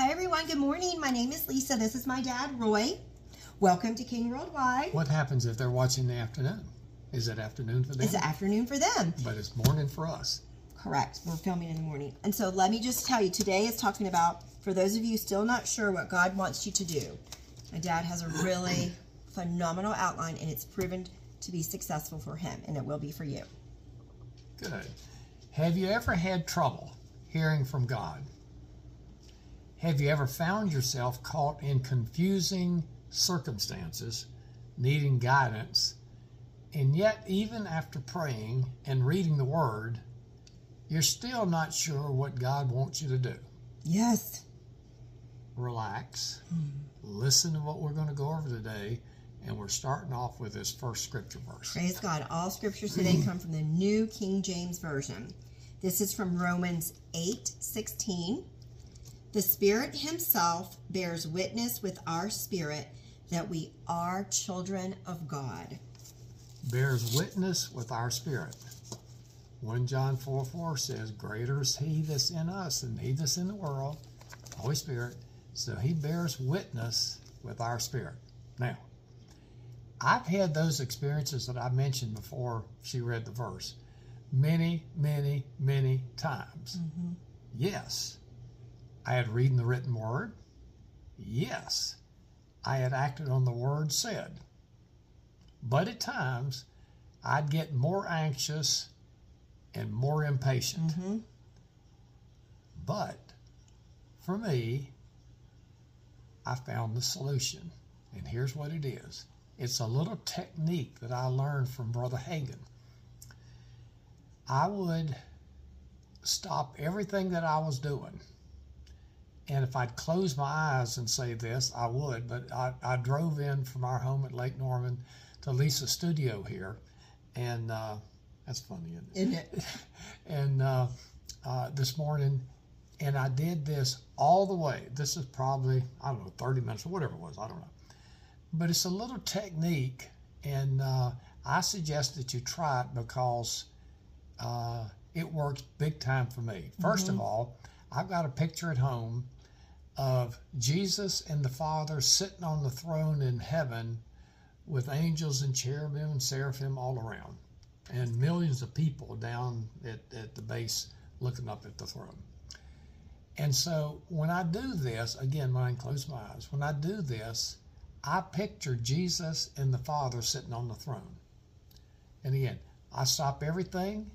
Hi, everyone. Good morning. My name is Lisa. This is my dad, Roy. Welcome to King Worldwide. What happens if they're watching in the afternoon? Is it afternoon for them? It's afternoon for them. But it's morning for us. Correct. We're filming in the morning. And so let me just tell you, today is talking about, for those of you still not sure what God wants you to do, my dad has a really phenomenal outline and it's proven to be successful for him and it will be for you. Good. Have you ever had trouble hearing from God? Have you ever found yourself caught in confusing circumstances, needing guidance, and yet, even after praying and reading the Word, you're still not sure what God wants you to do? Yes. Relax. Hmm. Listen to what we're going to go over today, and we're starting off with this first scripture verse. Praise God. All scriptures today come from the New King James Version. This is from Romans 8 16. The Spirit Himself bears witness with our spirit that we are children of God. Bears witness with our spirit. 1 John 4 4 says, Greater is He that's in us than He that's in the world, Holy Spirit. So He bears witness with our spirit. Now, I've had those experiences that I mentioned before she read the verse many, many, many times. Mm-hmm. Yes, I had reading the written word. Yes, I had acted on the word said. But at times, I'd get more anxious and more impatient. Mm-hmm. But for me, I found the solution. And here's what it is it's a little technique that I learned from Brother Hagin. I would stop everything that I was doing. And if I'd close my eyes and say this, I would. But I, I drove in from our home at Lake Norman to Lisa's studio here. And uh, that's funny, isn't it? Isn't it? and uh, uh, this morning, and I did this all the way. This is probably, I don't know, 30 minutes or whatever it was, I don't know. But it's a little technique, and uh, I suggest that you try it because uh, it works big time for me. 1st of all, I've got a picture at home of Jesus and the Father sitting on the throne in heaven with angels and cherubim and seraphim all around, and millions of people down at, at the base looking up at the throne. And so when I do this, again, when I close my eyes, when I do this, I picture Jesus and the Father sitting on the throne. And again, I stop everything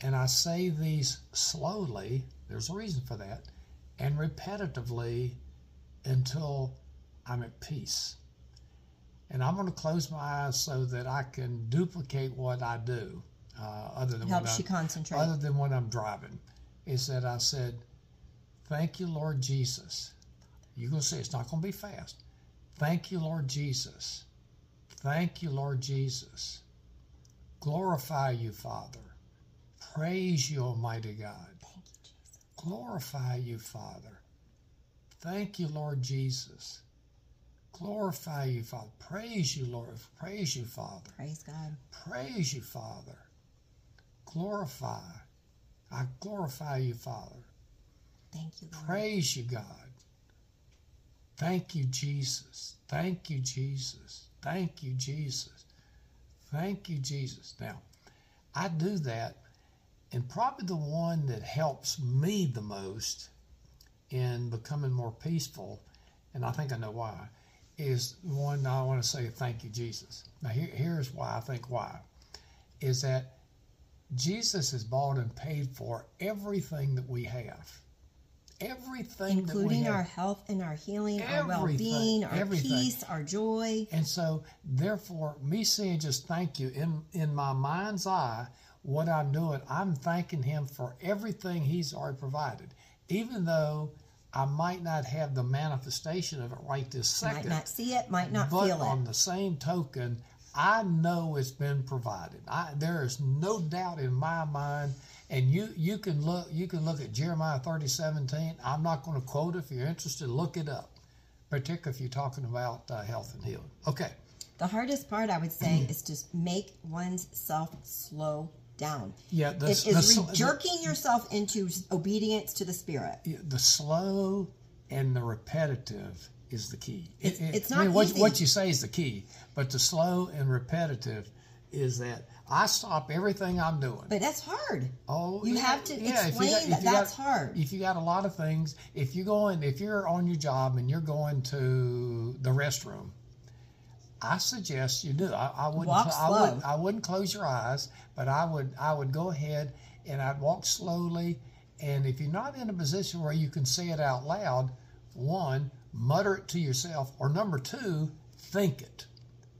and I say these slowly, there's a reason for that, and repetitively until I'm at peace. And I'm going to close my eyes so that I can duplicate what I do, uh, other than Helps what you concentrate. other than when I'm driving. Is that I said, "Thank you, Lord Jesus." You're going to say it's not going to be fast. Thank you, Lord Jesus. Thank you, Lord Jesus. Glorify you, Father. Praise you, Almighty God. Thank you, Jesus. Glorify you, Father. Thank you, Lord Jesus. Glorify you, Father. Praise you, Lord. Praise you, Father. Praise God. Praise you, Father. Glorify. I glorify you, Father. Thank you, Lord. Praise you, God. Thank you, Jesus. Thank you, Jesus. Thank you, Jesus. Thank you, Jesus. Now, I do that, and probably the one that helps me the most in becoming more peaceful, and I think I know why, is one I want to say thank you, Jesus. Now, here, here's why I think why is that Jesus has bought and paid for everything that we have. Everything that we Including our health and our healing, our well being, our everything. peace, our joy. And so, therefore, me saying just thank you in in my mind's eye, what I'm doing, I'm thanking Him for everything He's already provided, even though I might not have the manifestation of it right this second. Might not see it, might not feel it. but on the same token, I know it's been provided. I, there is no doubt in my mind. And you, you can look you can look at Jeremiah thirty seventeen. I'm not going to quote it. If you're interested, look it up, particularly if you're talking about uh, health and healing. Okay, The hardest part, I would say, is to make one's self slow down. yeah, the, It the, is re- jerking yourself into obedience to the Spirit. the, the slow and the repetitive is the key. It- It's- it- it's I not mean, what, what you say is the key, but the slow and repetitive is that I stop everything I'm doing. But that's hard. Oh, You yeah, have to yeah, if you explain got- that you got- that's hard. If you got a lot of things, if you're going, if you're on your job and you're going to the restroom, I suggest you do. I, I wouldn't. Walk cl- I wouldn't. I wouldn't close your eyes, but I would. I would go ahead and I'd walk slowly. And if you're not in a position where you can say it out loud, one, mutter it to yourself, or number two, think it,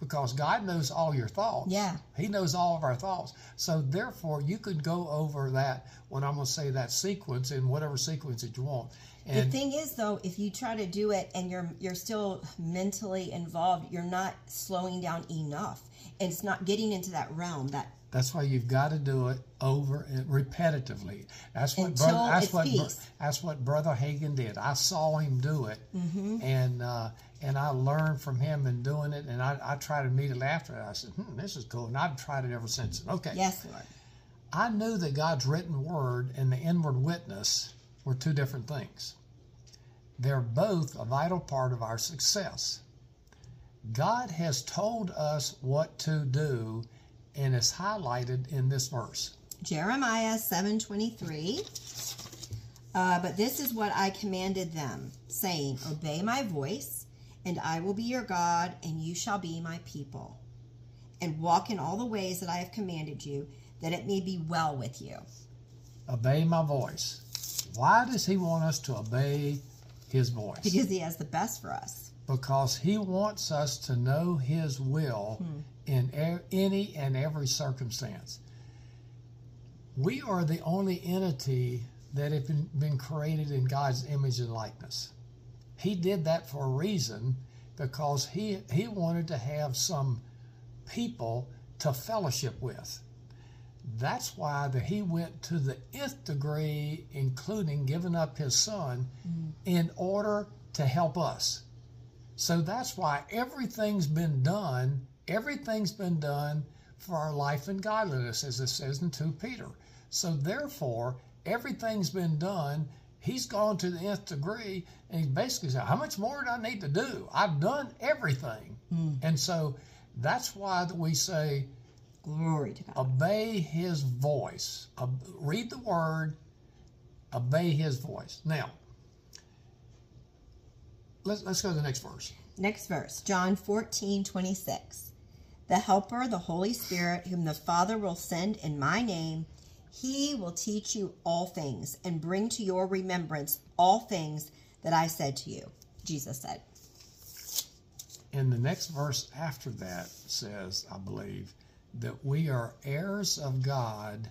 because God knows all your thoughts. Yeah. He knows all of our thoughts. So therefore, you could go over that when I'm going to say that sequence in whatever sequence that you want. The thing is, though, if you try to do it and you're you're still mentally involved, you're not slowing down enough, and it's not getting into that realm. That that's why you've got to do it over and repetitively. That's what Until brother, that's what peace. that's what brother Hagin did. I saw him do it, Mm-hmm. and uh, and I learned from him in doing it. And I, I tried immediately after it. I said, hmm, "This is cool," and I've tried it ever since. Okay, yes, Lord. I knew that God's written word and the inward witness were two different things. They're both a vital part of our success. God has told us what to do, and it's highlighted in this verse. Jeremiah seven twenty three. Uh, but this is what I commanded them, saying, Obey my voice, and I will be your God, and you shall be my people. And walk in all the ways that I have commanded you, that it may be well with you. Obey my voice. Why does He want us to obey His voice? Because he has the best for us. because he wants us to know his will hmm. in e- any and every circumstance. We are the only entity that have been, been created in God's image and likeness. He did that for a reason because he he wanted to have some people to fellowship with. That's why that he went to the nth degree, including giving up his son, mm-hmm. in order to help us. So that's why everything's been done. Everything's been done for our life and godliness, as it says in 2 Peter. So therefore, everything's been done. He's gone to the nth degree, and he basically said, How much more do I need to do? I've done everything. Hmm. And so that's why that we say, Glory to God. obey his voice. Read the word, obey his voice. Now, let's, let's go to the next verse. Next verse, John 14, 26. The Helper, the Holy Spirit, whom the Father will send in my name, he will teach you all things and bring to your remembrance all things that I said to you. Jesus said. And the next verse after that says, I believe, that we are heirs of God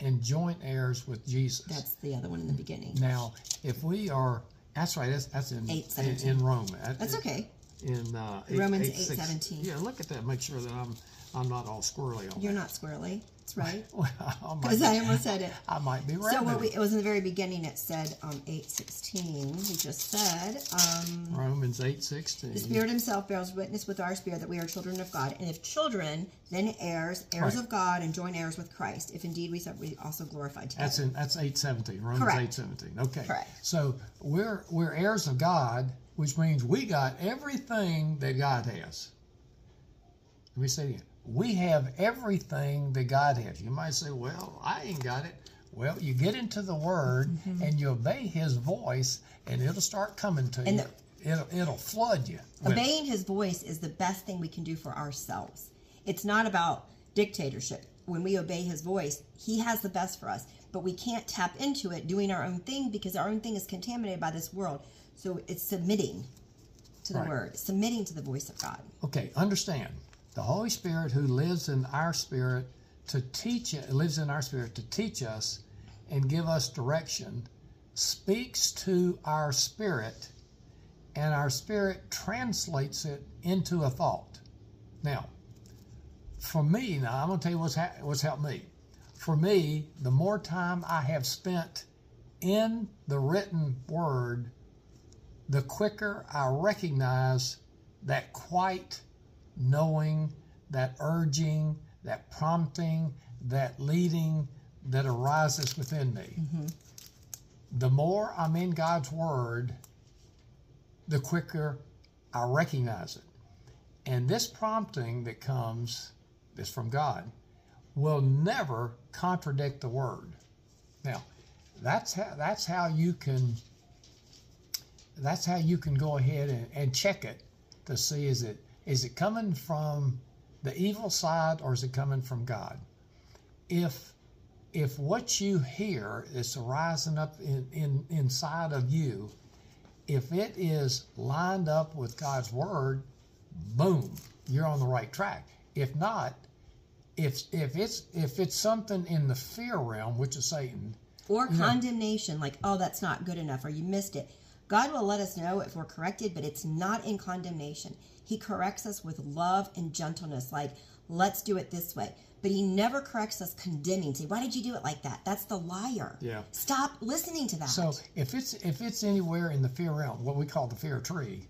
and joint heirs with Jesus. That's the other one in the beginning. now, if we are, that's right, that's, that's in, Eight in, in Rome. That- That's okay. In uh, Romans eight, eight six- seventeen. Yeah, look at that. Make sure that I'm I'm not all squirrely on You're not squirrely. That's right. Well, I Because I be, almost said it. I might be right. So what we, it was in the very beginning. It said um, eight sixteen. We just said um, Romans eight sixteen. The Spirit Himself bears witness with our spirit that we are children of God, and if children, then heirs, heirs Right. of God, and joint heirs with Christ. If indeed we said we also glorified together. That's in that's eight seventeen. Romans Correct. eight seventeen. Okay. Correct. So we're we're heirs of God, which means we got everything that God has. Let me say it again. We have everything that God has. You might say, "Well, I ain't got it." Well, you get into the Word Mm-hmm. and you obey His voice, and it'll start coming to And you. it'll it'll flood you. Obeying His voice is the best thing we can do for ourselves. It's not about dictatorship. When we obey His voice, He has the best for us, but we can't tap into it doing our own thing because our own thing is contaminated by this world. So it's submitting to the Right. Word, submitting to the voice of God. Okay, understand. The Holy Spirit who lives in our spirit to teach lives in our spirit to teach us and give us direction speaks to our spirit and our spirit translates it into a thought. Now, for me, now I'm going to tell you what's ha- what's helped me. For me, the more time I have spent in the written word, the quicker I recognize that quite knowing, that urging, that prompting, that leading that arises within me. Mm-hmm. The more I'm in God's Word, the quicker I recognize it. And this prompting that comes is from God will never contradict the word. Now, that's how that's how you can that's how you can go ahead and, and check it to see is it is it coming from the evil side or is it coming from God? If if what you hear is rising up in, in inside of you, if it is lined up with God's word, boom, you're on the right track. If not, if if it's if it's something in the fear realm, which is Satan, or condemnation, like, oh, that's not good enough, or you missed it. God will let us know if we're corrected, but it's not in condemnation. He corrects us with love and gentleness, like, let's do it this way. But he never corrects us condemning. Say, why did you do it like that? That's the liar. Yeah. Stop listening to that. So if it's if it's anywhere in the fear realm, what we call the fear tree,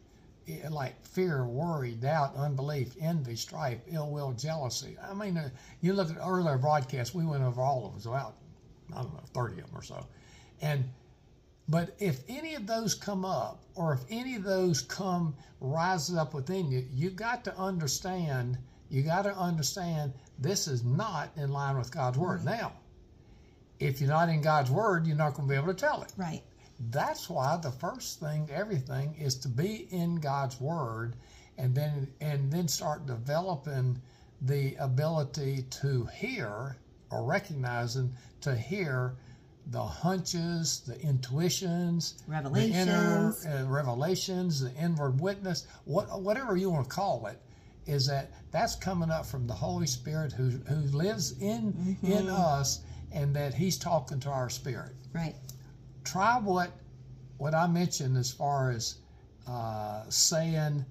like fear, worry, doubt, unbelief, envy, strife, ill will, jealousy. I mean, uh, you look at earlier broadcasts, we went over all of them, about I don't know, thirty of them or so, and but if any of those come up, or if any of those come rises up within you, you got to understand. You got to understand this is not in line with God's word. Now, if you're not in God's word, you're not going to be able to tell it. right. That's why the first thing, everything, is to be in God's word, and then and then start developing the ability to hear or recognizing to hear the hunches, the intuitions, the inner Revelations. uh, revelations, the inward witness, what, whatever you want to call it, is that that's coming up from the Holy Spirit who who lives in in us, and that He's talking to our spirit Right. try what what I mentioned as far as uh, saying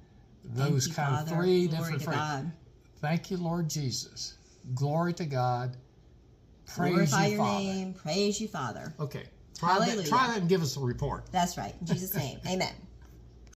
those kind Father. of three different phrases. Thank you, Lord Jesus. Glory to God. Praise Glorify you, your Father. name. Praise you, Father. Okay. Try that, try that and give us a report. That's right. In Jesus' name. Amen.